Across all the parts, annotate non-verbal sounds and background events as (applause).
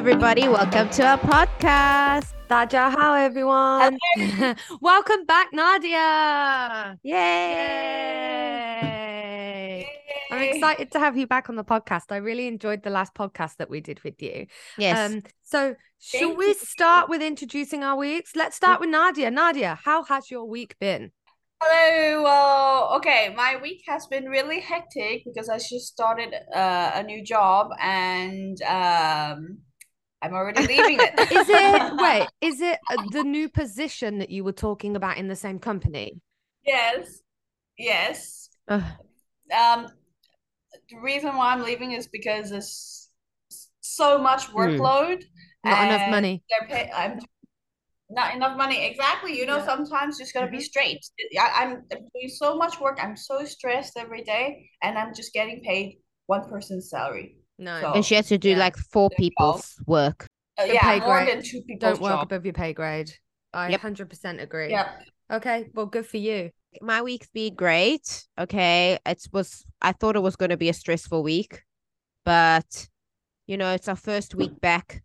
everybody. Welcome to our podcast. Daja, how everyone? (laughs) Welcome back, Nadia. Yay! Yay! I'm excited to have you back on the podcast. I really enjoyed the last podcast that we did with you. Yes. Um, so should Thank we you. start with introducing our weeks? Let's start with Nadia. Nadia, how has your week been? Hello. Well, okay, my week has been really hectic because I just started uh, a new job and um, I'm already leaving it. (laughs) Is it (laughs) wait? Is it uh, the new position that you were talking about in the same company? Yes. Yes. Ugh. Um, the reason why I'm leaving is because there's so much workload. Hmm. Not enough money. They're pay I'm not enough money. Exactly. You know, Yeah. sometimes just gotta be Mhm. straight. I, I'm doing so much work. I'm so stressed every day, and I'm just getting paid one person's salary. No. So- and she has to do Yeah. like four There you go. people's work. Uh, yeah, pay more grade. than two people's Don't work job. above your pay grade. I Yep. 100% agree. Yep. Okay, well, good for you. My week's been great. Okay. It was, I thought it was going to be a stressful week, but you know, it's our first week back.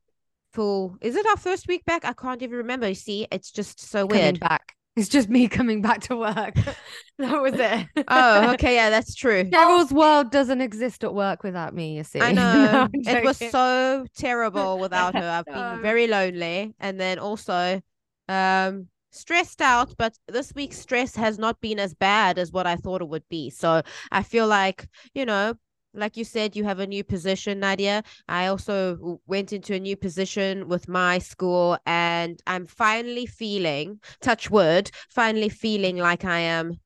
Full, is it our first week back? I can't even remember. You see, it's just so Coming weird. back. It's just me coming back to work. (laughs) that was it. Oh, (laughs) okay. Yeah, that's true. Cheryl's world doesn't exist at work without me, you see. I (laughs) know. I'm it was so terrible without her. I've No. been very lonely and then also um stressed out, but this week's stress has not been as bad as what I thought it would be. So I feel like, you know, like you said, you have a new position, Nadia. I also went into a new position with my school, and I'm finally feeling, touch wood, finally feeling like I am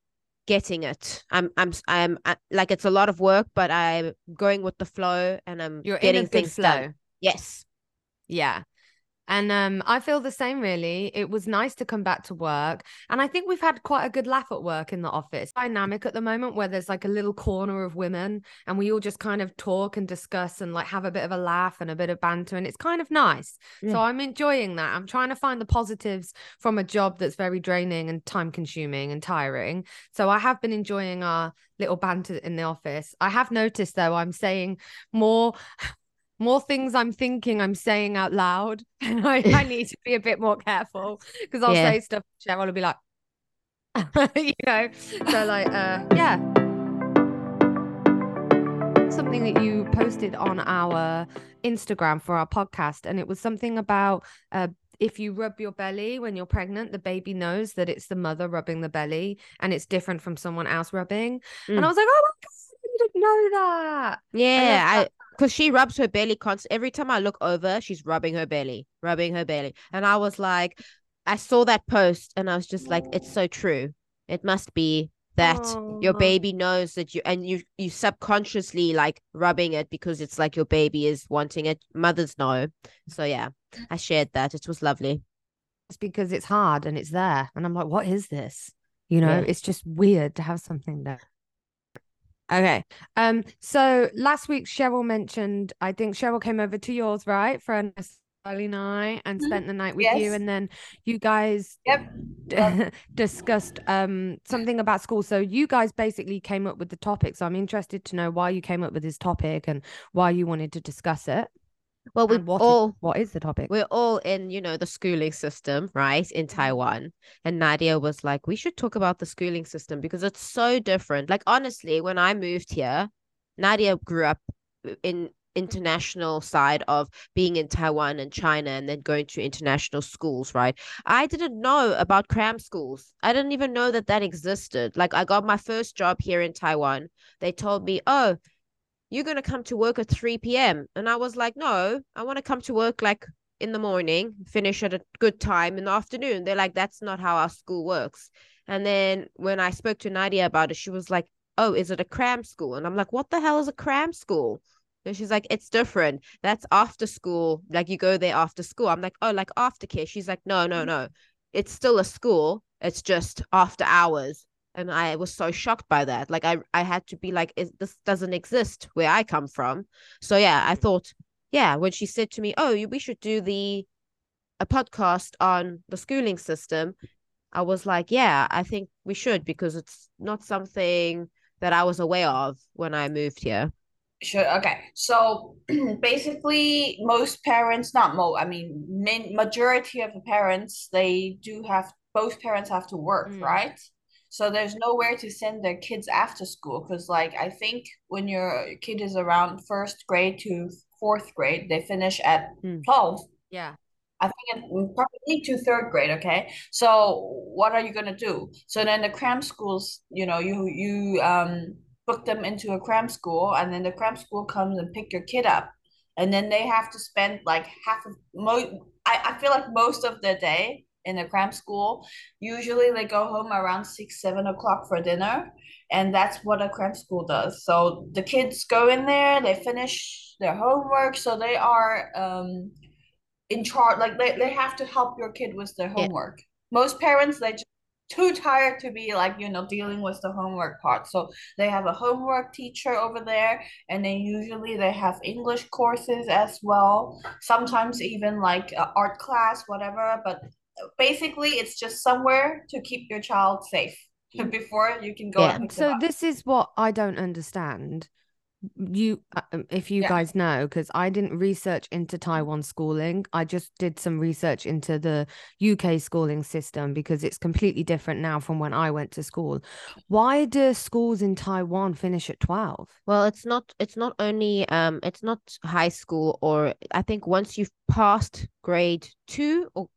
getting it. I'm, I'm, I'm uh, like it's a lot of work, but I'm going with the flow, and I'm You're in getting things flow. done. Yes. Yeah. And um, I feel the same, really. It was nice to come back to work. And I think we've had quite a good laugh at work in the office. Dynamic at the moment where there's like a little corner of women and we all just kind of talk and discuss and like have a bit of a laugh and a bit of banter. And it's kind of nice. Yeah. So I'm enjoying that. I'm trying to find the positives from a job that's very draining and time consuming and tiring. So I have been enjoying our little banter in the office. I have noticed though, I'm saying more more things I'm thinking I'm saying out loud. (laughs) And I, I need to be a bit more careful because I'll Yeah. say stuff, Cheryl will be like, (laughs) you know. So like uh yeah. Something that you posted on our Instagram for our podcast, and it was something about uh if you rub your belly when you're pregnant, the baby knows that it's the mother rubbing the belly and it's different from someone else rubbing. And Mm. I was like, oh my God, I didn't know that. Yeah, because she rubs her belly constantly. every time I look over, she's rubbing her belly, rubbing her belly. And I was like, I saw that post and I was just like, it's so true. It must be that your baby knows that you and you you subconsciously like rubbing it because it's like your baby is wanting it. Mothers know. So yeah, I shared that. It was lovely. It's because it's hard and it's there. And I'm like, what is this? You know, Yeah. it's just weird to have something there. Okay. Um, so last week Cheryl mentioned, I think Cheryl came over to yours, right? For a nice early night and Mhm. spent the night with you. And then you guys Yep. d- (laughs) discussed um something about school. So you guys basically came up with the topic. So I'm interested to know why you came up with this topic and why you wanted to discuss it. Well, we what is- all what is the topic? we're all in, you know, the schooling system, right, in mm-hmm. Taiwan. And Nadia was like, we should talk about the schooling system because it's so different. Like, honestly, when I moved here, Nadia grew up uh, in international side of being in Taiwan and China and then going to international schools, right? I didn't know about cram schools. I didn't even know that that existed. Like, I got my first job here in Taiwan. They told me, oh, you're going to come to work at 3 p.m. And I was like, no, I want to come to work like in the morning, finish at a good time in the afternoon. They're like, that's not how our school works. And then when I spoke to Nadia about it, she was like, oh, is it a cram school? And I'm like, what the hell is a cram school? And she's like, it's different. That's after school. Like you go there after school. I'm like, oh, like aftercare. She's like, no, no, mm-hmm. no. It's still a school. It's just after hours. And I was so shocked by that. Like I, I had to be like, is, this doesn't exist where I come from. So yeah, I thought, yeah, when she said to me, oh, you- we should do the a podcast on the schooling system, I was like, yeah, I think we should because it's not something that I was aware of when I moved here. Sure. Okay. So (clears throat) basically, most parents, not most, I mean, main, majority of the parents, they do have, both parents have to work, Mm. right? So there's nowhere to send their kids after school because, like, I think when your kid is around first grade to fourth grade, they finish at Mm. 12. Yeah. I think it probably to third grade, okay? So what are you gonna do? So then the cram schools, you know, you you um book them into a cram school and then the cram school comes and pick your kid up. And then they have to spend like half of mo I, I feel like most of the day in the cram school. Usually they go home around six, seven o'clock for dinner. And that's what a cram school does. So the kids go in there, they finish their homework, so they are um in charge like they, they have to help your kid with their Yeah. homework most parents they just too tired to be like you know dealing with the homework part so they have a homework teacher over there and then usually they have english courses as well sometimes even like uh, art class whatever but basically it's just somewhere to keep your child safe (laughs) before you can go Yeah. and So this is what I don't understand. You, uh, um, if you Yeah. guys know, because I didn't research into Taiwan schooling. I just did some research into the UK schooling system because it's completely different now from when I went to school. Why do schools in Taiwan finish at 12? Well, it's not it's not only um it's not high school or I think once you've passed grade two or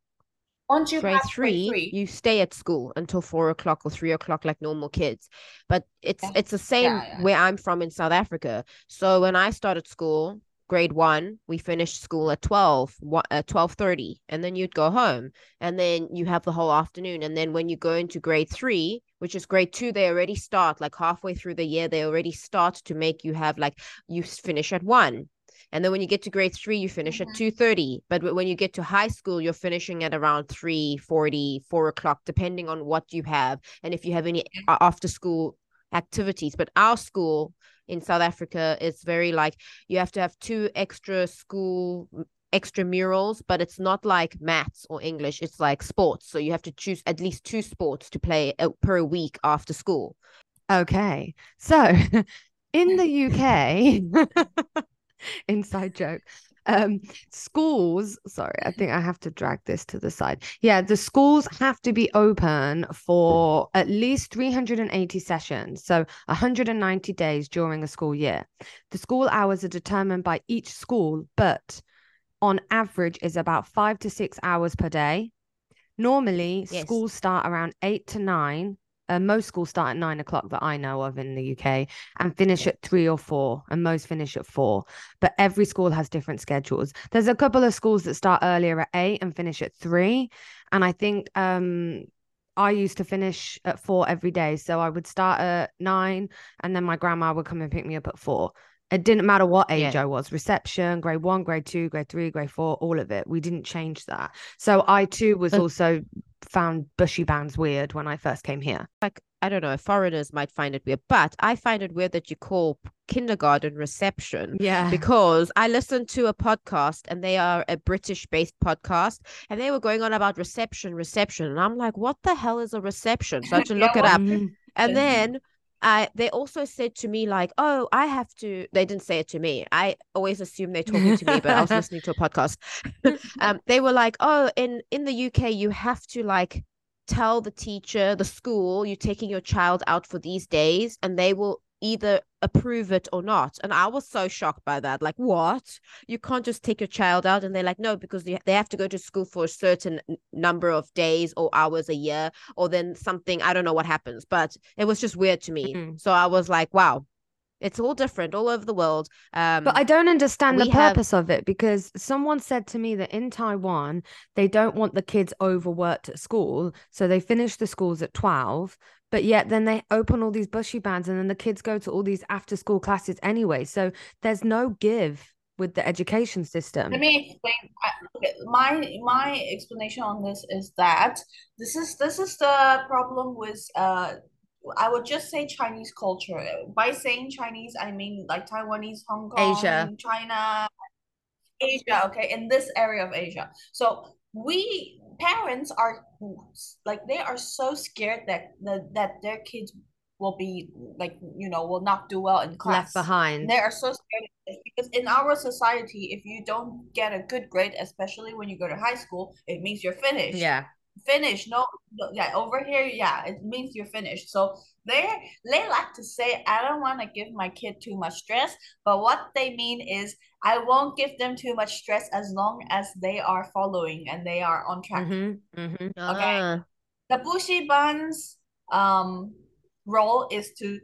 once you grade three, grade three you stay at school until four o'clock or three o'clock like normal kids. But it's Yeah. it's the same Yeah, yeah. where I'm from in South Africa. So when I started school, grade one, we finished school at 12, wa- uh, 12.30, and then you'd go home. And then you have the whole afternoon. And then when you go into grade three, which is grade two, they already start like halfway through the year, they already start to make you have like you finish at one. And then when you get to grade three, you finish Mhm. at 2.30. But when you get to high school, you're finishing at around 3.40, 4 o'clock, depending on what you have. And if you have any after school activities. But our school in South Africa is very like you have to have two extra school extramurals, but it's not like maths or English. It's like sports. So you have to choose at least two sports to play per week after school. Okay. So (laughs) in the UK, (laughs) (laughs) inside joke. Um, schools, sorry, I think I have to drag this to the side. Yeah, the schools have to be open for at least 380 sessions, so 190 days during a school year. The school hours are determined by each school, but on average is about five to six hours per day. Normally, Yes. schools start around eight to nine. Uh, most schools start at nine o'clock that I know of in the UK and finish at three or four, and most finish at four. But every school has different schedules. There's a couple of schools that start earlier at eight and finish at three. And I think um, I used to finish at four every day. So I would start at nine, and then my grandma would come and pick me up at four. It didn't matter what age Yeah. I was reception, grade one, grade two, grade three, grade four, all of it. We didn't change that. So I too was also found bushibans weird when I first came here. Like, I don't know, foreigners might find it weird, but I find it weird that you call kindergarten reception. Yeah. because I listened to a podcast and they are a British based podcast and they were going on about reception, reception. And I'm like, what the hell is a reception? So I had to (laughs) look it up. Mhm. And then I they also said to me, like, oh, I have to they didn't say it to me. I always assume they're talking to me, but I was (laughs) listening to a podcast. (laughs) (laughs) um, they were like, oh, in in the UK, you have to like tell the teacher, the school, you're taking your child out for these days, and they will either approve it or not. And I was so shocked by that. Like, what? You can't just take your child out, and they're like, no, because they have to go to school for a certain number of days or hours a year, or then something. I don't know what happens, but it was just weird to me. Mhm. So I was like, wow, it's all different all over the world. Um, But I don't understand the we have- purpose of it because someone said to me that in Taiwan, they don't want the kids overworked at school. So they finish the schools at 12, but yet then they open all these bushibans and then the kids go to all these after school classes anyway. So there's no give with the education system. Let me explain. My my explanation on this is that this is this is the problem with uh I would just say Chinese culture. By saying Chinese, I mean like Taiwanese, Hong Kong, Asia. China, Asia, okay, in this area of Asia. So we parents are like they are so scared that that, that their kids will be like you know will not do well in class Left behind. they are so scared because in our society if you don't get a good grade especially when you go to high school it means you're finished Yeah. Finished no, no yeah over here yeah it means you're finished so they they like to say i don't want to give my kid too much stress but what they mean is i won't give them too much stress as long as they are following and they are on track Mm-hmm. Mm-hmm. Okay. Ah, the bushibans um role is to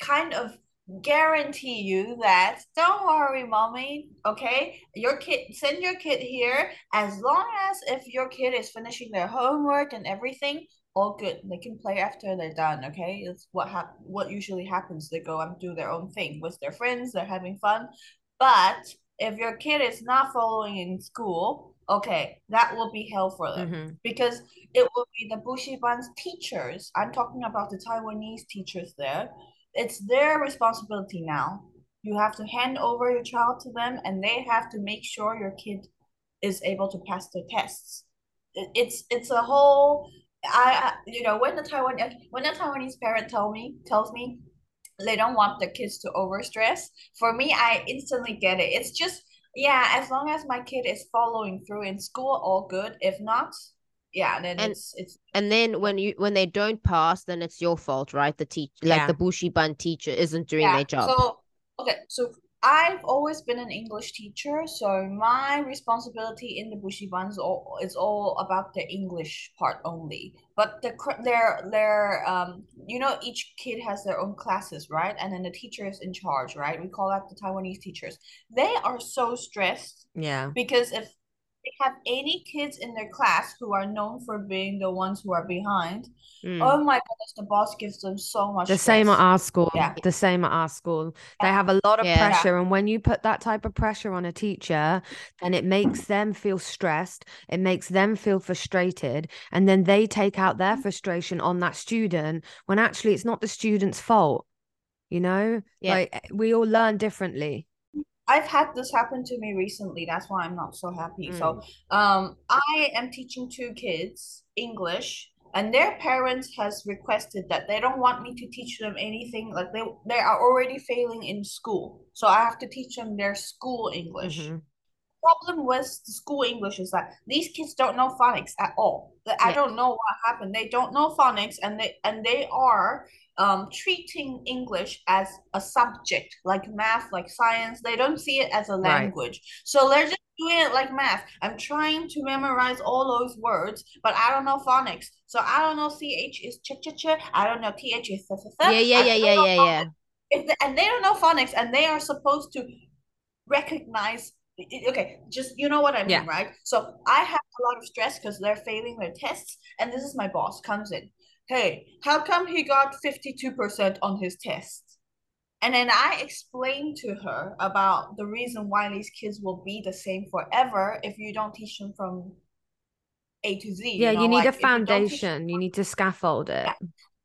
kind of guarantee you that don't worry mommy okay? Your kid send your kid here. As long as if your kid is finishing their homework and everything all good. They can play after they're done okay? It's what hap- what usually happens. They go and do their own thing with their friends. They're having fun. But if your kid is not following in school okay that will be hell for them Mm-hmm. because it will be the Bushibans teachers. I'm talking about the Taiwanese teachers there. It's their responsibility now. You have to hand over your child to them and they have to make sure your kid is able to pass their tests. It's it's a whole I I- you know when the Taiwan when the Taiwanese parent tell me tells me they don't want the kids to overstress. For me, I instantly get it. It's just yeah, as long as my kid is following through in school, all good. If not, yeah, then And- it's it's and then when you when they don't pass, then it's your fault, right? The teach like the bushiban teacher isn't doing yeah. their job. So okay, so I've always been an English teacher, so my responsibility in the Bushibans all is all about the English part only. But the their their um you know each kid has their own classes, right? And then the teacher is in charge, right? We call that the Taiwanese teachers. They are so stressed Yeah. because if they have any kids in their class who are known for being the ones who are behind, Mm. oh my goodness, the boss gives them so much The same at our school. Yeah. The same at our school. They have a lot of Yeah. pressure. And when you put that type of pressure on a teacher, then it makes them feel stressed. It makes them feel frustrated. And then they take out their frustration on that student when actually it's not the student's fault. You know, Yeah. like eh, we all learn differently. I've had this happen to me recently. That's why I'm not so happy. So, um, I am teaching two kids English, and their parents has requested that they don't want me to teach them anything. Like they they are already failing in school, so I have to teach them their school English. Mhm. Problem with school English is that these kids don't know phonics at all. I don't know what happened. They don't know phonics, and they and they are um treating English as a subject, like math, like science. They don't see it as a Right. language. So they're just doing it like math. I'm trying to memorize all those words, but I don't know phonics. So I don't know ch is ch ch ch. I don't know th is th th th. Yeah, yeah, yeah, yeah, yeah, yeah. if the, and they don't know phonics and they are supposed to recognize okay just you know what i mean Yeah. right so i have a lot of stress because they're failing their tests and this is my boss comes in hey how come he got 52% on his test and then i explained to her about the reason why these kids will be the same forever if you don't teach them from a to z Yeah, know, you need like, a if you foundation. You need to scaffold it.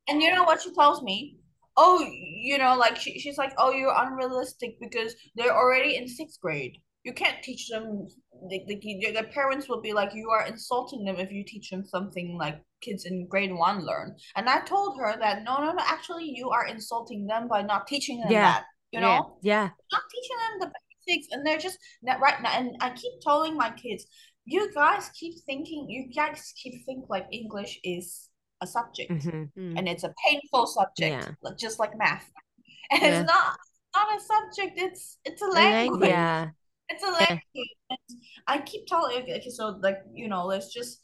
and you know what she tells me? Oh, you know, like she, she's like, oh, you're unrealistic because they're already in sixth grade. You can't teach them. The, the, the parents will be like, you are insulting them if you teach them something like kids in grade one learn. And I told her that no, no, no. Actually, you are insulting them by not teaching them Yeah. that. You Yeah. know, Yeah. not teaching them the basics, and they're just not right now. And I keep telling my kids, you guys keep thinking, you guys keep think like English is a subject Mhm. Mm. and it's a painful subject, Yeah. just like math. (laughs) And Yeah. it's not not a subject. It's it's a language. language. Yeah. It's a language. And I keep telling okay, so like you know, let's just.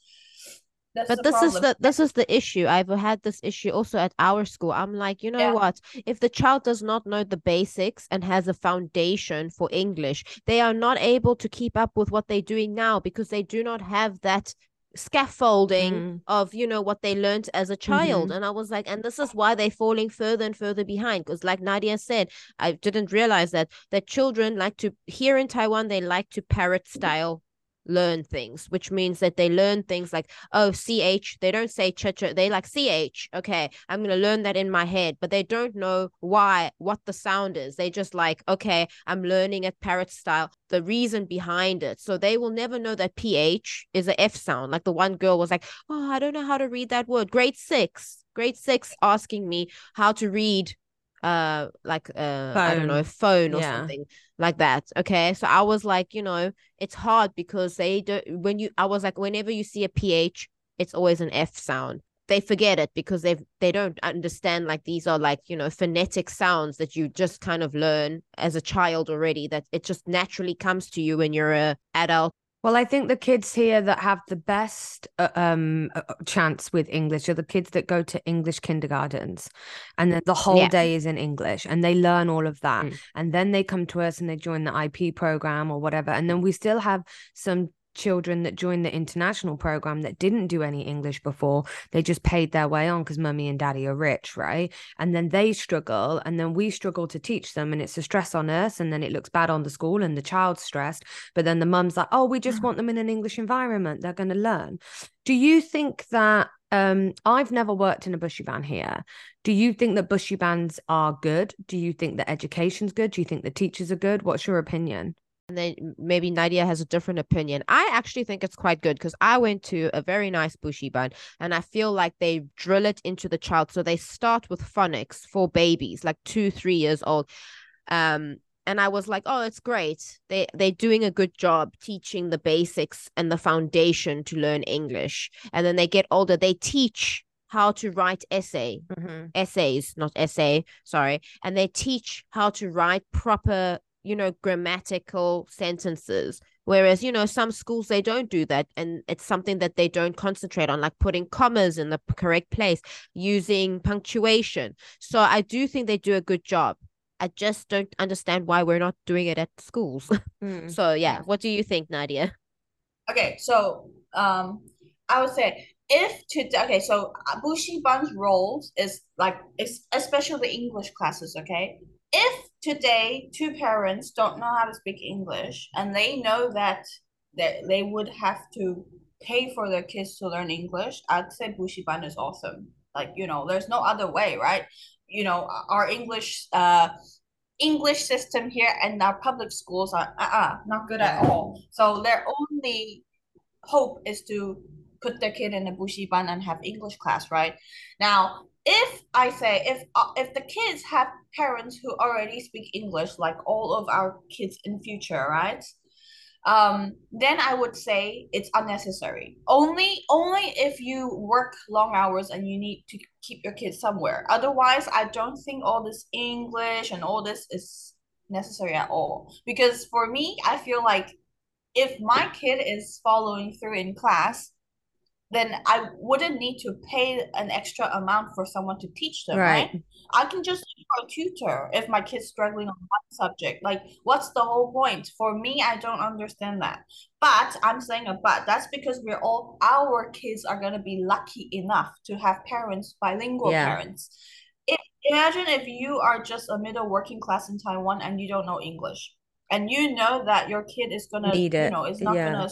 That's But this is the this is the issue. I've had this issue also at our school. I'm like, you know Yeah. what? If the child does not know the basics and has a foundation for English, they are not able to keep up with what they're doing now because they do not have that scaffolding Mm. of you know what they learned as a child Mhm. and i was like and this is why they're falling further and further behind because like nadia said i didn't realize that that children like to here in taiwan they like to parrot style learn things which means that they learn things like oh ch they don't say ch they like ch okay i'm going to learn that in my head but they don't know why what the sound is. They just like okay i'm learning at parrot style the reason behind it. So they will never know that ph is a f sound. Like the one girl was like oh i don't know how to read that word. Grade 6 grade six asking me how to read uh like uh I don't know phone or Yeah. something like that. Okay. So I was like, you know, it's hard because they don't when you I was like, whenever you see a PH, it's always an F sound. They forget it because they've they don't understand like these are like, you know, phonetic sounds that you just kind of learn as a child already, that it just naturally comes to you when you're a adult. Well, I think the kids here that have the best uh, um uh, uh, chance with English are the kids that go to English kindergartens, and then the whole Yeah. day is in English, and they learn all of that, Mm. and then they come to us and they join the IP program or whatever, and then we still have some children that join the international program that didn't do any English before. They just paid their way on because mummy and daddy are rich, right? And then they struggle, and then we struggle to teach them, and it's a stress on us, and then it looks bad on the school, and the child's stressed. But then the mum's like, oh, we just want them in an English environment. They're going to learn. Do you think that? Um, I've never worked in a bushiban here. Do you think that bushibans are good? Do you think that education's good? Do you think the teachers are good? What's your opinion? And then maybe Nadia has a different opinion. I actually think it's quite good because I went to a very nice bushiban and I feel like they drill it into the child. So they start with phonics for babies, like two, three years old. Um, and I was like, oh, it's great. They they're doing a good job teaching the basics and the foundation to learn English. And then they get older, they teach how to write essay essays, not essay, sorry, and they teach how to write proper, you know, grammatical sentences. Whereas, you know, some schools they don't do that, and it's something that they don't concentrate on, like putting commas in the correct place, using punctuation. So I do think they do a good job. I just don't understand why we're not doing it at schools. (laughs) Mm. so yeah, what do you think, Nadia? Okay, so um, I would say if to okay, so Bushiban's roles is like es- especially the English classes. Okay, if today two parents don't know how to speak English and they know that that they would have to pay for their kids to learn English, I'd say Bushiban is awesome. Like you know, there's no other way, right? You know, our English uh English system here and our public schools are uh-uh, not good at all. So their only hope is to put their kid in a bushiban and have English class, right? Now, if I say if uh, if the kids have parents who already speak English, like all of our kids in future, right? Um, then I would say it's unnecessary. Only only if you work long hours and you need to keep your kids somewhere. Otherwise, I don't think all this English and all this is necessary at all. Because for me, I feel like if my kid is following through in class, then I wouldn't need to pay an extra amount for someone to teach them, right? Right. I can just look for a tutor if my kid's struggling on one subject. Like, what's the whole point? For me, I don't understand that. But I'm saying a but. That's because we're all our kids are gonna be lucky enough to have parents, bilingual Yeah. parents. If, imagine if you are just a middle working class in Taiwan and you don't know English, and you know that your kid is gonna, Need you know, is not Yeah. gonna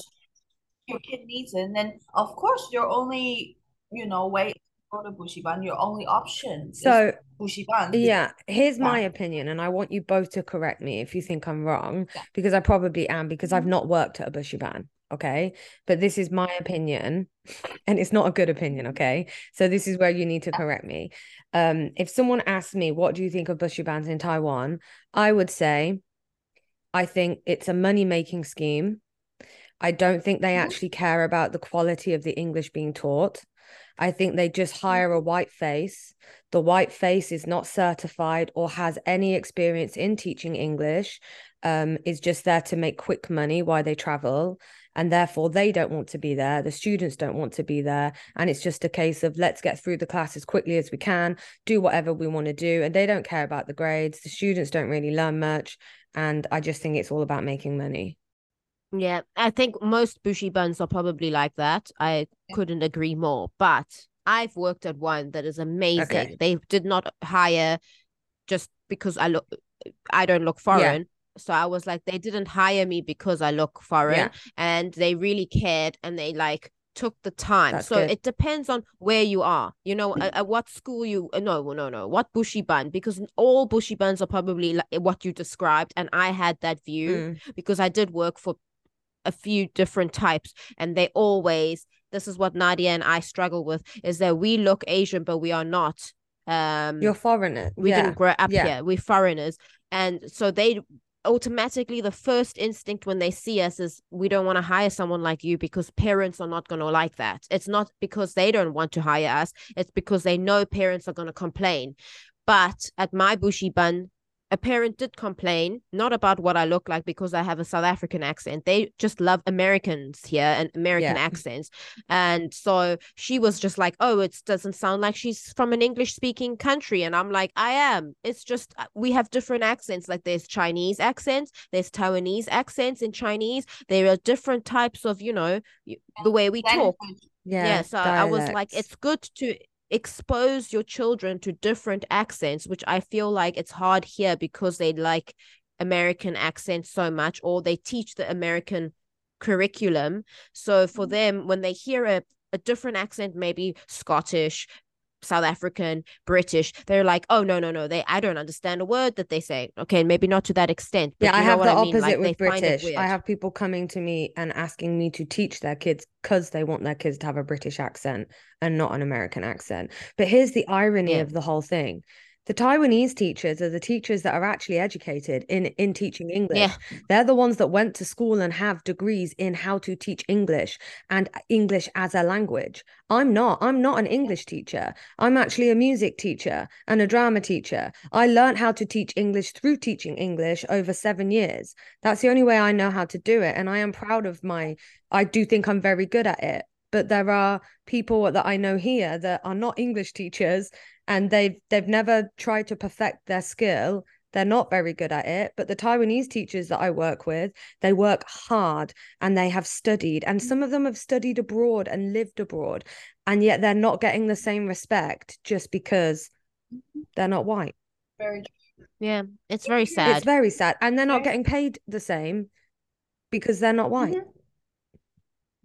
your kid needs it, and then of course your only, you know, way to go to Bushiban, your only option is So Bushiban. Yeah, here's my opinion, and I want you both to correct me if you think I'm wrong, Yeah. because I probably am, because I've Mhm. not worked at a bushiban. Okay. But this is my opinion, (laughs) and it's not a good opinion. Okay. So this is where you need to correct me. Um, if someone asked me, what do you think of bushibans in Taiwan? I would say, I think it's a money making scheme. I don't think they Mhm. actually care about the quality of the English being taught. I think they just hire a white face. The white face is not certified or has any experience in teaching English, um, is just there to make quick money while they travel. And therefore, they don't want to be there. The students don't want to be there. And it's just a case of let's get through the class as quickly as we can, do whatever we want to do. And they don't care about the grades. The students don't really learn much. And I just think it's all about making money. Yeah, I think most bushibans are probably like that. I Yeah. couldn't agree more. But I've worked at one that is amazing. Okay. They did not hire just because I look I don't look foreign. So I was like, they didn't hire me because I look foreign. Yeah. And they really cared and they like took the time. That's so good. it depends on where you are. You know, at, at what school you uh, no, no, no. What bushiban? Because all bushibans are probably like what you described. And I had that view Mm. because I did work for a few different types and they always this is what Nadia and I struggle with is that we look Asian, but we are not. Um, You're foreigner. we yeah. didn't grow up Yeah. here. We're foreigners, and so they automatically the first instinct when they see us is we don't want to hire someone like you because parents are not going to like that. It's not because they don't want to hire us. It's because they know parents are going to complain. But at my bushiban, a parent did complain, not about what I look like because I have a South African accent. They just love Americans here and American Yeah. accents. And so she was just like, oh, it doesn't sound like she's from an English speaking country. And I'm like, I am. It's just, uh, we have different accents. Like there's Chinese accents, there's Taiwanese accents in Chinese. There are different types of, you know, the way we talk. Yeah. yeah, so i was like it's good to expose your children to different accents which i feel like it's hard here because they like american accents so much or they teach the american curriculum so for Mhm. them when they hear a, a different accent maybe scottish south african british they're like oh no no no they i don't understand a word that they say okay maybe not to that extent but yeah, I know have what the I mean? opposite Like, with they find it British. I have people coming to me and asking me to teach their kids because they want their kids to have a British accent and not an American accent. But here's the irony Yeah. of the whole thing. The Taiwanese teachers are the teachers that are actually educated in in teaching English. Yeah. They're the ones that went to school and have degrees in how to teach English and English as a language. I'm not. I'm not an English teacher. I'm actually a music teacher and a drama teacher. I learned how to teach English through teaching English over seven years. That's the only way I know how to do it. And I am proud of my, I do think I'm very good at it. But there are people that I know here that are not English teachers and they've they've never tried to perfect their skill. They're not very good at it. But the Taiwanese teachers that I work with, they work hard and they have studied. And some of them have studied abroad and lived abroad. And yet they're not getting the same respect just because they're not white. Very yeah it's very sad It's very sad. And they're not getting paid the same because they're not white.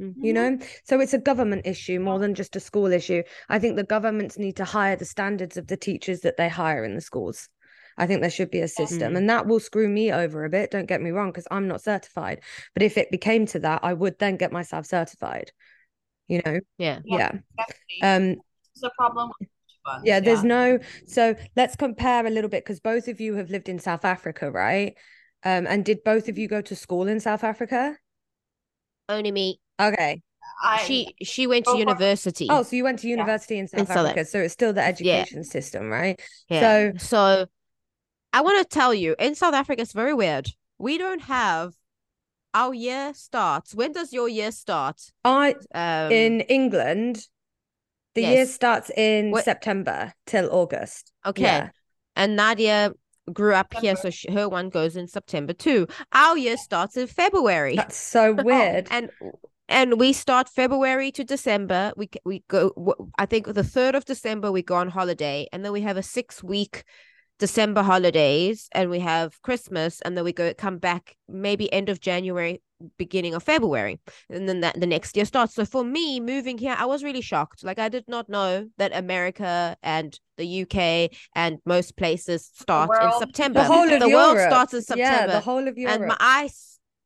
Mhm. You know, so it's a government issue more than just a school issue. I think the governments need to hire the standards of the teachers that they hire in the schools. I think there should be a system, Mm. and that will screw me over a bit. Don't get me wrong, because I'm not certified. But if it became to that, I would then get myself certified. You know, yeah yeah. Exactly. Um, It's a problem with yeah. There's no. So let's compare a little bit because both of you have lived in South Africa, right? Um, and did both of you go to school in South Africa? Only me Okay. I, she she went to for- university. Oh, so you went to university in South South Af- Africa, so it's still the Yeah. education system, right? yeah. so- so I want to tell you, in South Africa, it's very weird. We don't have our year starts. When does your year start? I Um, in England, the year starts in What- September till August. okay, Yeah. and Nadia grew up here, so she, her one goes in September too. Our year starts in February. That's so (laughs) oh, weird. and and we start February to December. We we go. I think the third of December we go on holiday, and then we have a six week December holidays, and we have Christmas, and then we go come back maybe end of January, beginning of February, and then that the next year starts. So for me, moving here, I was really shocked. Like I did not know that America and the UK and most places start in. September. the whole of the Europe. world starts in September. Yeah, the whole of Europe. and my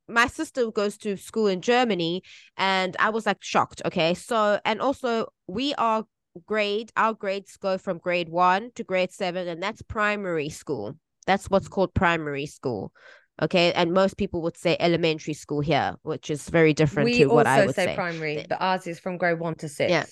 my sister goes to school in Germany and I was like shocked okay so and also we are grade our grades go from grade 1 to grade 7 and that's primary school that's what's called primary school okay and most people would say elementary school here which is very different we to what I also would say, say primary, but ours is from grade one to six. Yeah.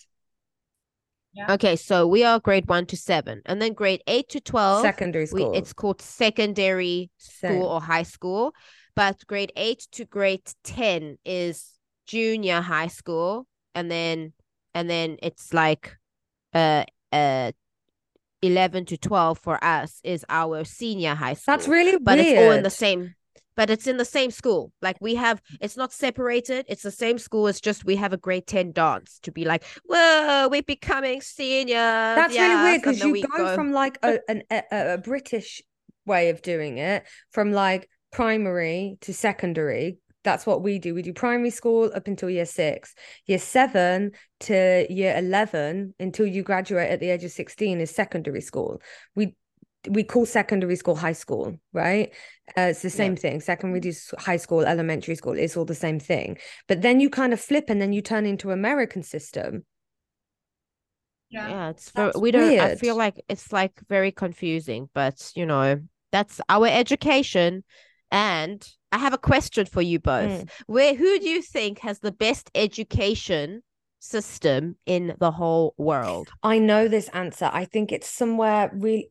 Yeah. okay so we are grade 1 to 7 and then grade 8 to 12 Secondary we, school. it's called secondary Same. school or high school but grade 8 to grade 10 is junior high school and then and then it's like uh uh 11 to 12 for us is our senior high school. That's really but weird. it's all in the same but it's in the same school. Like we have it's not separated. It's the same school. It's just we have a grade 10 dance to be like whoa we're becoming seniors. That's really weird because you we go, from like a, an, a a British way of doing it, from like primary to secondary. That's what we do. We do primary school up until year six. Year seven to year 11 until you graduate at the age of 16 is secondary school. We we call secondary school high school, right? Uh, it's the same Yeah. thing. Secondary s- high school, elementary school, it's all the same thing. But then you kind of flip and then you turn into American system. Yeah. yeah it's very, we don't i feel like it's like very confusing but you know that's our education and i have a question for you both Mm. where who do you think has the best education system in the whole world I know this answer. I think it's somewhere really.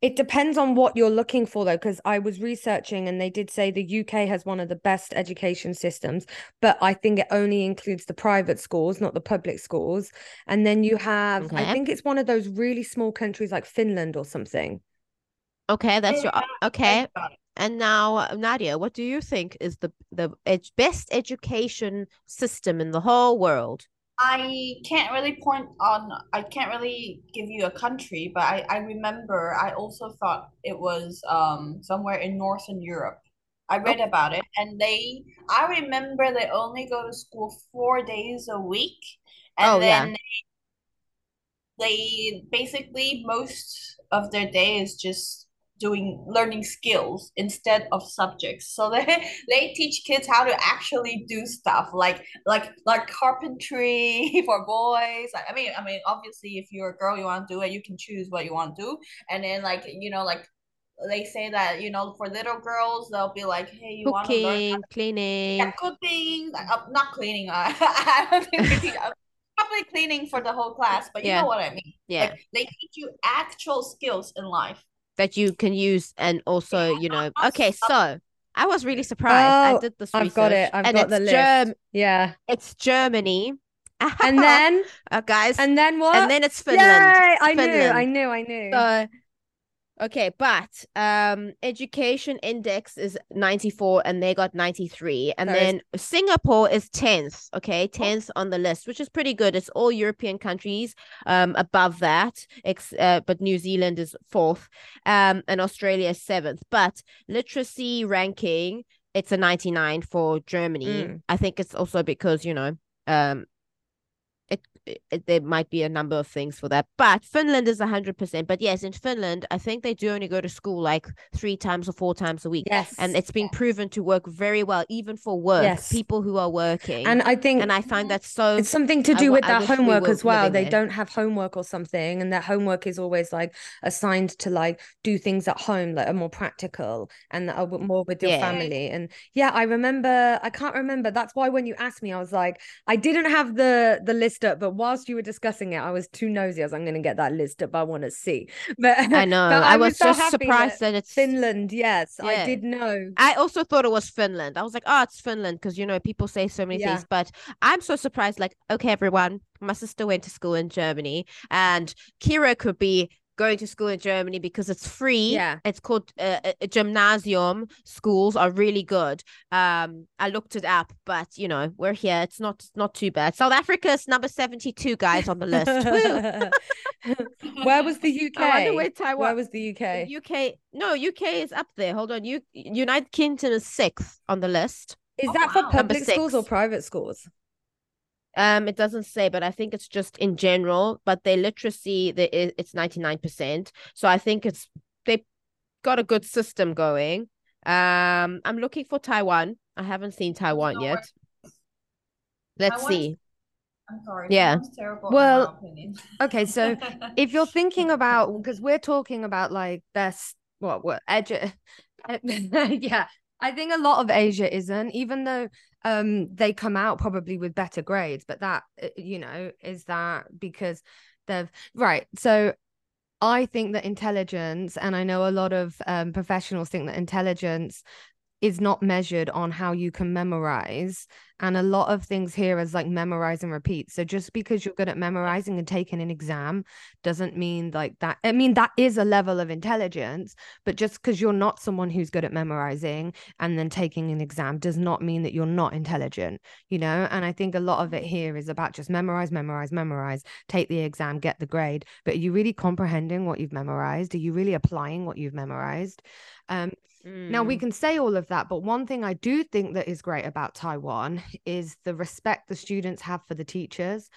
It depends on what you're looking for, though, because I was researching and they did say the UK has one of the best education systems, but I think it only includes the private schools, not the public schools. And then you have, I think it's one of those really small countries like Finland or something. okay that's your okay Think about it. And now nadia what do you think is the the ed- best education system in the whole world I can't really point on, I can't really give you a country, but I, I remember I also thought it was um somewhere in Northern Europe. I read about it and they, I remember they only go to school four days a week. And Oh, yeah. then they basically most of their day is just doing learning skills instead of subjects so (laughs) they they teach kids how to actually do stuff like like like carpentry (laughs) for boys i mean i mean obviously if you're a girl you want to do it you can choose what you want to do and then like you know like they say that you know for little girls they'll be like hey you want to learn cleaning yeah, cooking, like, uh, not cleaning. Uh, (laughs) I don't think we probably cleaning for the whole class, but you Yeah. know what I mean. yeah Like they teach you actual skills in life. That you can use and also you know okay so i was really surprised i Oh, did this I've got it. I've and got it's the list. Germ- Yeah. it's germany (laughs) And then, uh, guys and then what? and then it's finland Yay! I knew, I knew, I knew. so okay but um education index is 94 and they got 93 and then singapore is 10th okay? 10th on the list which is pretty good. It's all european countries um above that ex- uh, but new zealand is fourth um and australia is seventh. But literacy ranking it's a 99 for germany. Mm. i think it's also because you know um there might be a number of things for that but finland is 100% but yes in finland i think they do only go to school like three times or four times a week yes. and it's been proven to work very well even for work Yes. people who are working and I think and i find that so it's something to do w- with I their we homework were as well. They there. don't have homework or something, and their homework is always like assigned to like do things at home that are more practical and that are more with your Yeah. family. And yeah, I remember. I can't remember. That's why when you asked me, I was like, I didn't have the the list up, but whilst you were discussing it, I was too nosy. I was, I'm going to get that list up. I want to see. (laughs) But i (laughs) know but i, was was so just surprised that that, it's Finland. Yes, I did know. I also thought it was Finland. I was like, oh, it's Finland because you know people say so many Yeah. things. But I'm so surprised. Like, okay, everyone, my sister went to school in Germany, and Kira could be going to school in Germany because it's free. Yeah. it's called uh, a- a gymnasium. Schools are really good. Um, I looked it up, but you know we're here. It's not not too bad. South Africa's number seventy two, guys, on the list. (laughs) (laughs) Where was the UK? Wonder where Taiwan. Where was the UK? The UK, no, UK is up there. Hold on, you United Kingdom is sixth on the list. Is Oh, that for wow. Number public schools or private schools? Um, it doesn't say, but I think it's just in general. But their literacy, there is it's ninety nine percent. So I think it's they got a good system going. Um, I'm looking for Taiwan. I haven't seen Taiwan know yet. Let's Taiwan's- see. I'm sorry. Yeah. Well, in my opinion. okay, so (laughs) If you're thinking about, because we're talking about like best, what, what, edu- (laughs) yeah, I think a lot of Asia isn't, even though um they come out probably with better grades, but that, uh, you know, is that because they've, right. So I think that intelligence, and I know a lot of um, professionals think that intelligence is not measured on how you can memorize. And a lot of things here is like memorize and repeat. So just because you're good at memorizing and taking an exam doesn't mean like that i mean that is a level of intelligence but just because you're not someone who's good at memorizing and then taking an exam does not mean that you're not intelligent you know? And i think a lot of it here is about just memorize memorize memorize take the exam get the grade. But are you really comprehending what you've memorized? Are you really applying what you've memorized? Um now we Mm. can say all of that, but one thing I do think that is great about Taiwan is the respect the students have for the teachers.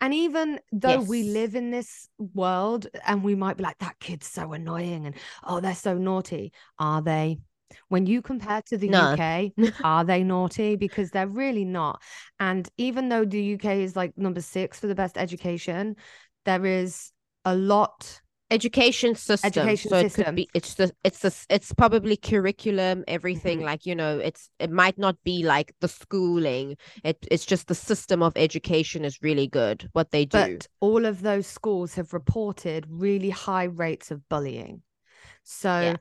And even though we live in this world and we might be like, that kid's so annoying and oh, they're so naughty. Are they? When you compare to the No. UK, (laughs) are they naughty? Because they're really not. And even though the UK is like number six for the best education, there is a lot. Education system Education so it could be it's the it's the it's probably curriculum everything Mhm. like you know it's it might not be like the schooling it it's just the system of education is really good what they do But all of those schools have reported really high rates of bullying. So Yeah.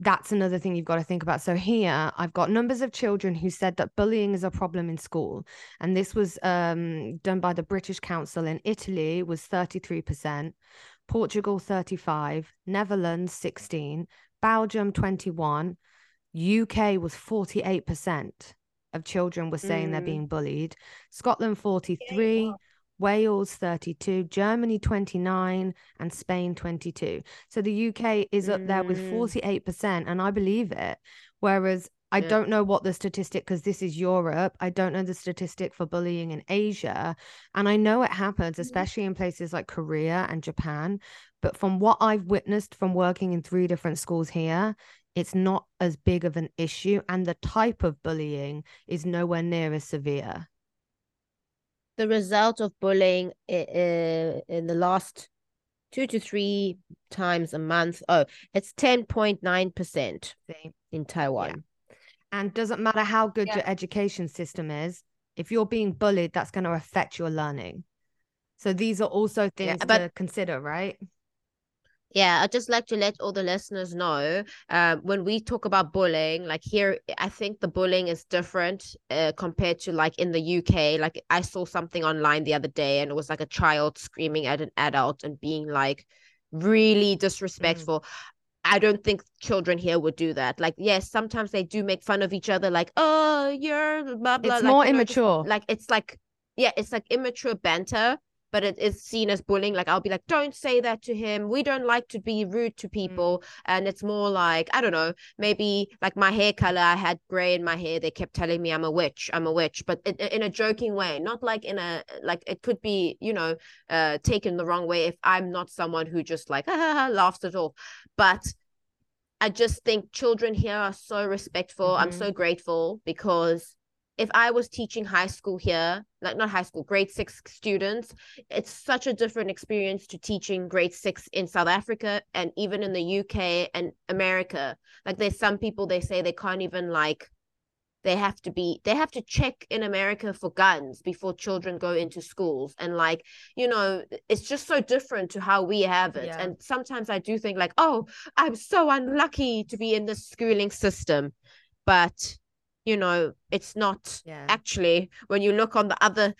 that's another thing you've got to think about. So here I've got numbers of children who said that bullying is a problem in school. And this was um, done by the British Council in Italy was 33%, Portugal 35, Netherlands 16, Belgium 21, UK was 48% of children were saying they're Mm. being bullied, Scotland 43, wow. Wales 32, Germany 29, and Spain 22. So the UK is up there with Mm. 48%, and I believe it. Whereas I Yeah. don't know what the statistic, because this is Europe, I don't know the statistic for bullying in Asia. And I know it happens, Mhm. especially in places like Korea and Japan. But from what I've witnessed from working in three different schools here, it's not as big of an issue. And the type of bullying is nowhere near as severe. the result of bullying in the last two to three times a month oh it's 10.9% in taiwan And doesn't matter how good Yeah. your education system is, if you're being bullied, that's going to affect your learning. So these are also things but- to consider, right? Yeah, I'd just like to let all the listeners know um, when we talk about bullying, like here, I think the bullying is different uh, compared to like in the UK. Like I saw something online the other day and it was like a child screaming at an adult and being like really disrespectful. I don't think children here would do that. Like, yes, sometimes they do make fun of each other, like, oh, you're blah, blah. It's like, more you know, just- immature. like, it's like, yeah, it's like immature banter, but it is seen as bullying. Like, I'll be like, don't say that to him. We don't like to be rude to people. And it's more like, I don't know, maybe like my hair color, I had gray in my hair. They kept telling me I'm a witch, I'm a witch, but in, in a joking way, not like in a, like, it could be, you know, uh, taken the wrong way if I'm not someone who just like, laughs it off. But I just think children here are so respectful. I'm Mhm. so grateful because if I was teaching high school here, like not high school, grade six students, it's such a different experience to teaching grade six in South Africa and even in the UK and America. Like there's some people they say they can't even like they have to be they have to check in America for guns before children go into schools and like you know it's just so different to how we have it Yeah. and sometimes I do think like oh I'm so unlucky to be in this schooling system but you know it's not Yeah. actually when you look on the other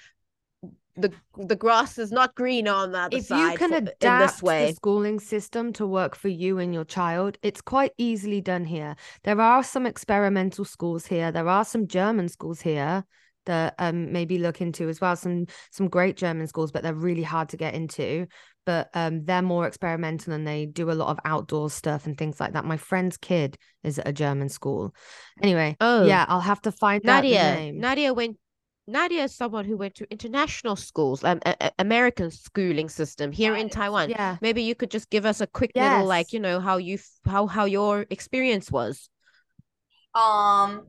the the grass is not greener on the other if side you can for- adapt this way the schooling system to work for you and your child, it's quite easily done here. There are some experimental schools here. There are some German schools here that um maybe look into as well. Some some great German schools, but they're really hard to get into. But um they're more experimental and they do a lot of outdoor stuff and things like that. My friend's kid is at a German school. Anyway, oh yeah, I'll have to find out the Nadia name. Nadia went Nadia is someone who went to international schools um, a, a- American schooling system here in Taiwan yeah. maybe you could just give us a quick little like you know how you f- how how your experience was Um,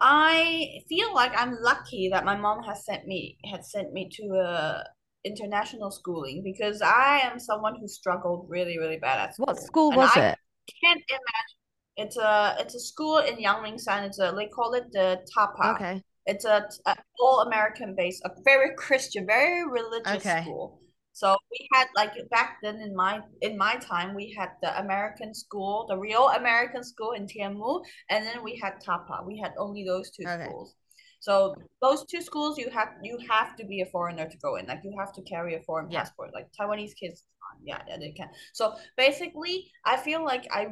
I feel like I'm lucky that my mom has sent me had sent me to a international schooling because I am someone who struggled really, really bad at school. What school And was I it? can't imagine. It's a it's a school in Yangmingshan. It's a they call it the Tapa. Okay. It's a, a all American based, a very Christian, very religious Okay. school. So we had like back then in my in my time we had the American school, the real American school in Tianmu, and then we had Tapa. We had only those two Okay. schools. So those two schools you have you have to be a foreigner to go in. Like you have to carry a foreign Yeah. passport. Like Taiwanese kids, um, yeah, yeah, they can. So basically, I feel like I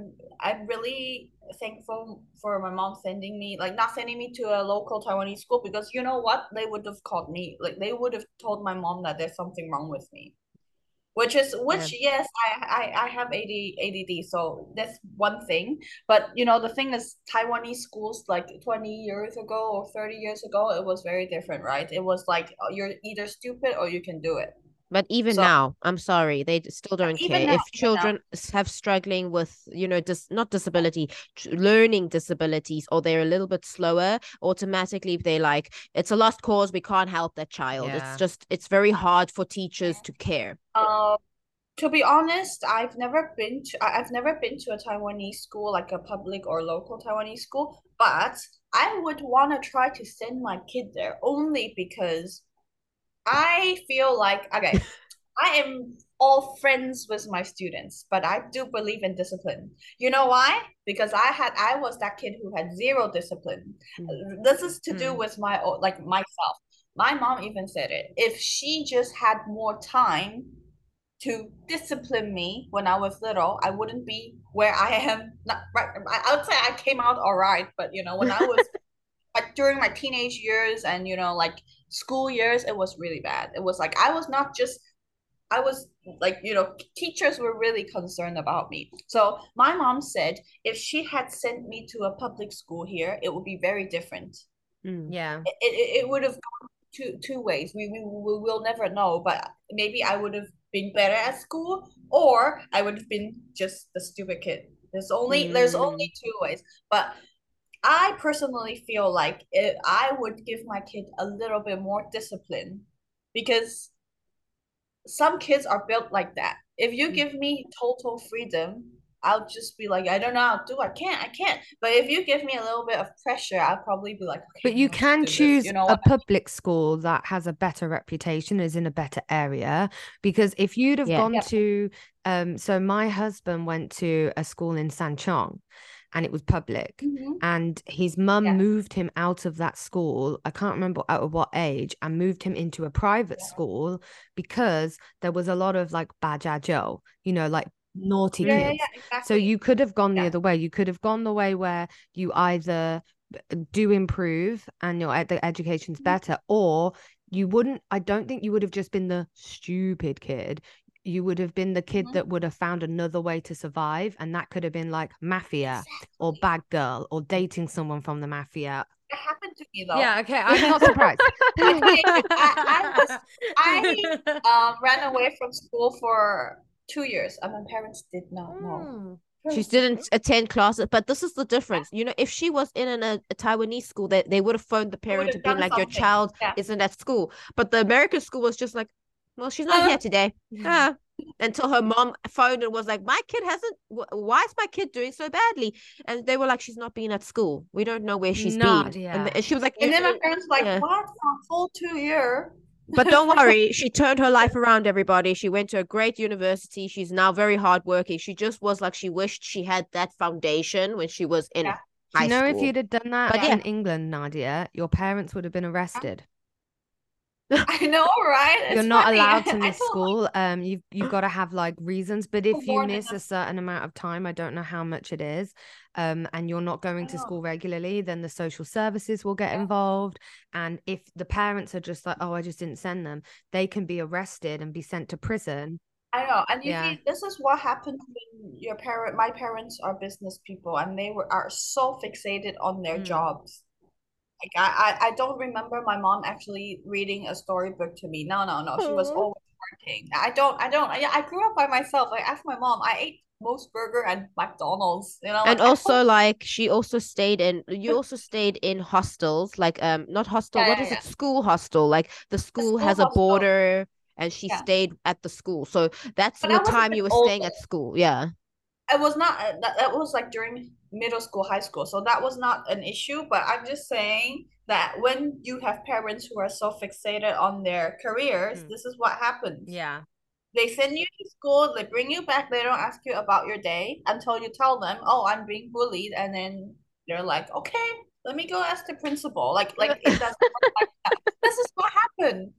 I'm really thankful for my mom sending me like not sending me to a local Taiwanese school because you know what they would have called me like they would have told my mom that there's something wrong with me which is which yes I, I I have AD, ADD so that's one thing. But you know the thing is Taiwanese schools like 20 years ago or 30 years ago it was very different right? It was like oh, you're either stupid or you can do it But even So- now, I'm sorry, they still don't care. now, if even now. children have struggling with, you know, dis- not disability, learning disabilities, or they're a little bit slower, automatically they're like, it's a lost cause. We can't help that child. Yeah. It's just, it's very hard for teachers to care. Uh, to be honest, I've never been to I've never been to a Taiwanese school, like a public or local Taiwanese school, but I would want to try to send my kid there only because I feel like okay, (laughs) I am all friends with my students, but I do believe in discipline. You know why? Because I had I was that kid who had zero discipline. This is to do Mm. with my like myself. My mom even said it. If she just had more time to discipline me when I was little, I wouldn't be where I am. Not right. I I would say I came out all right, but you know, when I was (laughs) like during my teenage years and you know, like school years, it was really bad. It was like I was not just I was like, you know, teachers were really concerned about me. So my mom said if she had sent me to a public school here, it would be very different Mm. Yeah. it, it, it would have gone two two ways. We, we we will never know, but maybe I would have been better at school, or I would have been just the stupid kid. There's only there's Mm. only two ways. But I personally feel like it, I would give my kid a little bit more discipline because some kids are built like that. If you Mm. give me total freedom, I'll just be like, I don't know how to do. I can't. I can't. But if you give me a little bit of pressure, I'll probably be like, okay. But you can choose You know a public school that has a better reputation, is in a better area. Because if you'd have Yeah. gone Yeah. to, um, so my husband went to a school in Sanchong, and it was public, Mhm. and his mum Yeah. moved him out of that school. I can't remember at what age, and moved him into a private Yeah. school because there was a lot of like bajajo, you know, like naughty Yeah, kids. exactly. So you could have gone the other way. You could have gone the way where you either do improve and your ed- the education's Mhm. better, or you wouldn't. I don't think you would have just been the stupid kid. You would have been the kid Mhm. that would have found another way to survive, and that could have been like mafia or bad girl or dating someone from the mafia. It happened to me though. Yeah, okay, I'm not surprised. (laughs) (laughs) I, I was I (laughs) um ran away from school for two years and my parents did not know. Mm. She didn't attend classes, but this is the difference. You know, if she was in an, a, a Taiwanese school, they, they would have phoned the parent have and been done like, Your child Yeah. isn't at school. But the American school was just like, Well, she's not Uh, here today. Ah. (laughs) Until her mom phoned and was like, My kid hasn't, why is my kid doing so badly? And they were like, She's not been at school. We don't know where she's been. And, Nadia. and she was like, And then my parents like, yeah. what for a full two year? but don't (laughs) worry, she turned her life around, everybody. She went to a great university. She's now very hardworking. She just was like she wished she had that foundation when she was in Yeah. high you know, if you'd have done that But in. England, Nadia, your parents would have been arrested. (laughs) I know, right? You're not funny. allowed to (laughs) miss school. Um, you've you've got to have like reasons. But if you miss a certain amount of time, I don't know how much it is, um, and you're not going to school regularly, then the social services will get Yeah. involved. And if the parents are just like, oh, I just didn't send them, they can be arrested and be sent to prison. I know, and you Yeah. see, this is what happens when your parent, my parents are business people, and they were are so fixated on their Mm. jobs. Like I, I, I don't remember my mom actually reading a storybook to me. No, no, no. She was always working. I don't, I don't. I, I grew up by myself. Like ask my mom. I ate most burger and McDonald's. You know, and like, also like she also stayed in you (laughs) also stayed in hostels like um not hostel Yeah, what yeah, is yeah. it school hostel like the school school has a border and she stayed at the school so that's But the I was a time you were staying at school yeah it was not uh, that, that was like during middle school high school so that was not an issue but i'm just saying that when you have parents who are so fixated on their careers Mm. this is what happens Yeah. they send you to school they bring you back they don't ask you about your day until you tell them oh i'm being bullied and then they're like okay let me go ask the principal like like it doesn't work like that this is what happened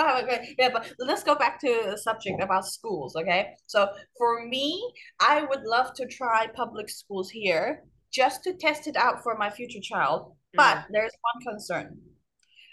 This is what yeah but let's go back to the subject about schools okay so for me I would love to try public schools here just to test it out for my future child. But mm. there's one concern.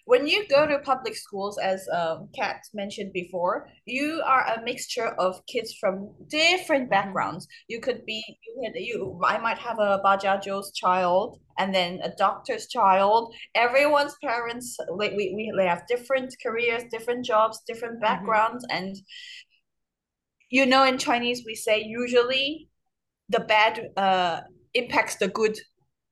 When you go to public schools, as um, Kat mentioned before, you are a mixture of kids from different Mhm. backgrounds. You could be you could you I might have a Bajajo's child and then a doctor's child. Everyone's parents like we, we they have different careers, different jobs, different backgrounds, and you know in Chinese we say usually the bad uh impacts the good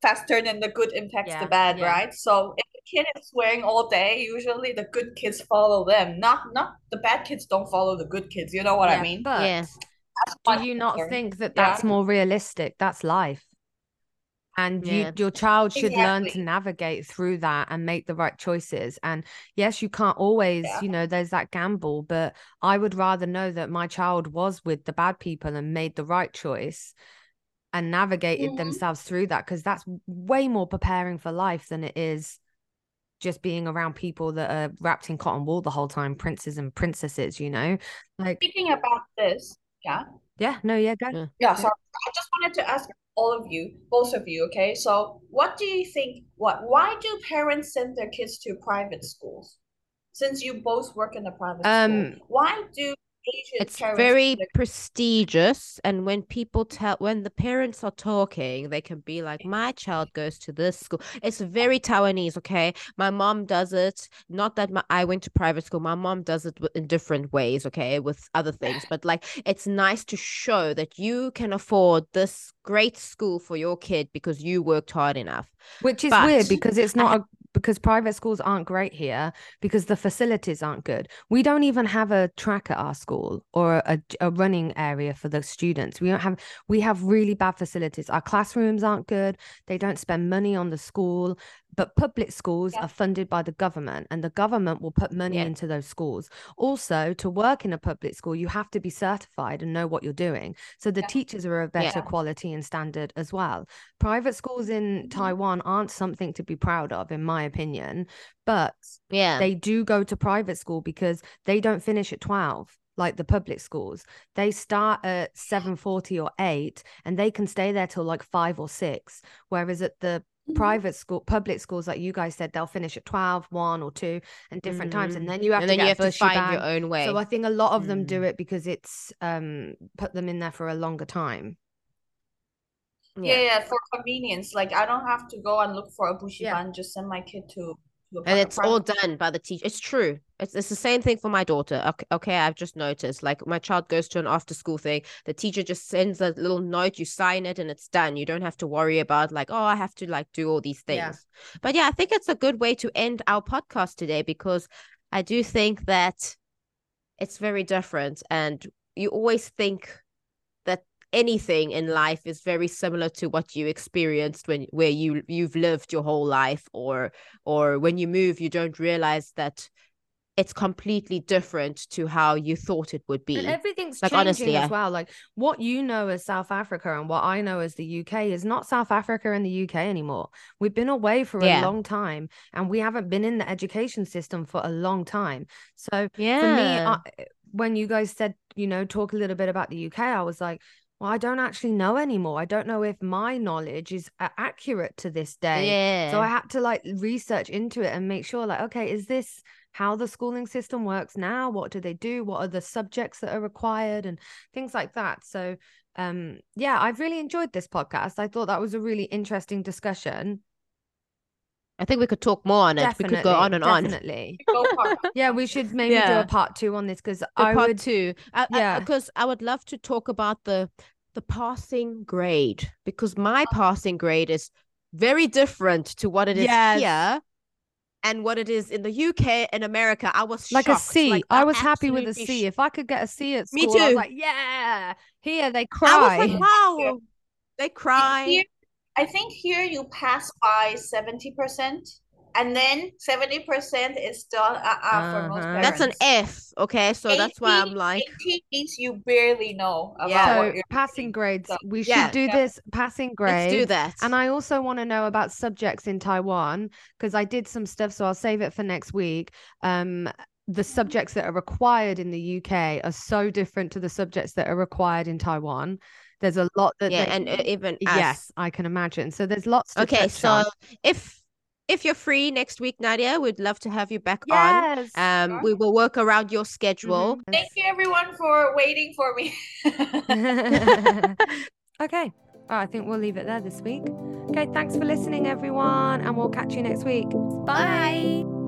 faster than the good impacts Yeah, the bad, yeah. right? So if kid is swearing all day, usually the good kids follow them. Not not the bad kids don't follow the good kids. You know what I Yeah, mean? But Yeah. That's do you not concern. think that Yeah. that's more realistic? That's life. And you, your child should learn to navigate through that and make the right choices. And yes, you can't always, Yeah. you know, there's that gamble, but I would rather know that my child was with the bad people and made the right choice and navigated Mhm. themselves through that because that's way more preparing for life than it is just being around people that are wrapped in cotton wool the whole time, princes and princesses, you know? Like, Speaking about this, yeah. yeah, no, yeah, go. Yeah. Yeah, sorry. I just wanted to ask all of you, both of you, okay? So what do you think, what, why do parents send their kids to private schools? Since you both work in a private Um, school, why do Asian it's very prestigious and when people tell when the parents are talking they can be like my child goes to this school. It's very taiwanese okay? My mom does it not that my, i went to private school my mom does it in different ways okay with other things but like it's nice to show that you can afford this great school for your kid because you worked hard enough. Which is weird because it's not a, because private schools aren't great here because the facilities aren't good. We don't even have a track at our school or a, a running area for the students. We don't have we have really bad facilities. Our classrooms aren't good. They don't spend money on the school. But public schools Yeah. are funded by the government and the government will put money Yeah. into those schools. Also, to work in a public school, you have to be certified and know what you're doing. So the Yeah. teachers are of better quality and standard as well. Private schools in Mhm. Taiwan aren't something to be proud of, in my opinion, but yeah they do go to private school because they don't finish at 12 like the public schools. They start at 7:40 or 8 and they can stay there till like 5 or 6, whereas at the. Private school public schools like you guys said they'll finish at 12 1 or 2 and different times and Mhm. then you have and to then you have to find bang. your own way So I think a lot of them do Mm. it because it's um put them in there for a longer time. Yeah, yeah, for convenience. Like I don't have to go and look for a bushiban, Yeah. just send my kid to, to a and it's all done by the teacher. It's true. It's it's the same thing for my daughter. Okay, okay, I've just noticed. Like my child goes to an after school thing. The teacher just sends a little note. You sign it, and it's done. You don't have to worry about like, oh, I have to like do all these Yeah. things. But yeah, I think it's a good way to end our podcast today because I do think that it's very different, and you always think anything in life is very similar to what you experienced when where you you've lived your whole life or or when you move you don't realize that it's completely different to how you thought it would be And everything's Like, changing honestly, as well. Like what you know as South Africa and what I know as the UK is not South Africa and the UK anymore. We've been away for Yeah. a long time and we haven't been in the education system for a long time. So yeah for me, I, when you guys said, you know, talk a little bit about the UK, I was like, well, I don't actually know anymore. I don't know if my knowledge is accurate to this day. yeah So I had to like research into it and make sure, like, okay, is this how the schooling system works now? What do they do? What are the subjects that are required and things like that? So, um, yeah, I've really enjoyed this podcast. I thought that was a really interesting discussion. I think we could talk more on it Definitely, we could go on and on definitely. Go part. Yeah, we should maybe do a part two on this because I part would. two yeah. yeah because I, would love to talk about the the passing grade because my oh. passing grade is very different to what it is Yes. here and what it is in the uk and america i was Like a shocked. C. like, I was happy with a absolutely sh- If I could get a C at Me school, I was too. like, yeah. Here they cry. i cry. was like wow they cry Here, I think here you pass by 70%, and then 70% is still uh, uh, for most Uh-huh. parents. that's an f okay so that's why i'm like 80 means you barely know about Yeah. what so you're passing doing. grades. So, we should yeah, do yeah. this passing grades. let's do that And I also want to know about subjects in Taiwan because I did some stuff, so I'll save it for next week. Um, the subjects that are required in the UK are so different to the subjects that are required in Taiwan. There's a lot that yeah they- and uh, even us. yes, I can imagine. So there's lots to okay so on. if if you're free next week, Nadia, we'd love to have you back Yes. on. Um, Sure. we will work around your schedule. Mhm. Thank you everyone for waiting for me. (laughs) (laughs) okay. Well, I think we'll leave it there this week. Okay, thanks for listening, everyone, and we'll catch you next week. Bye.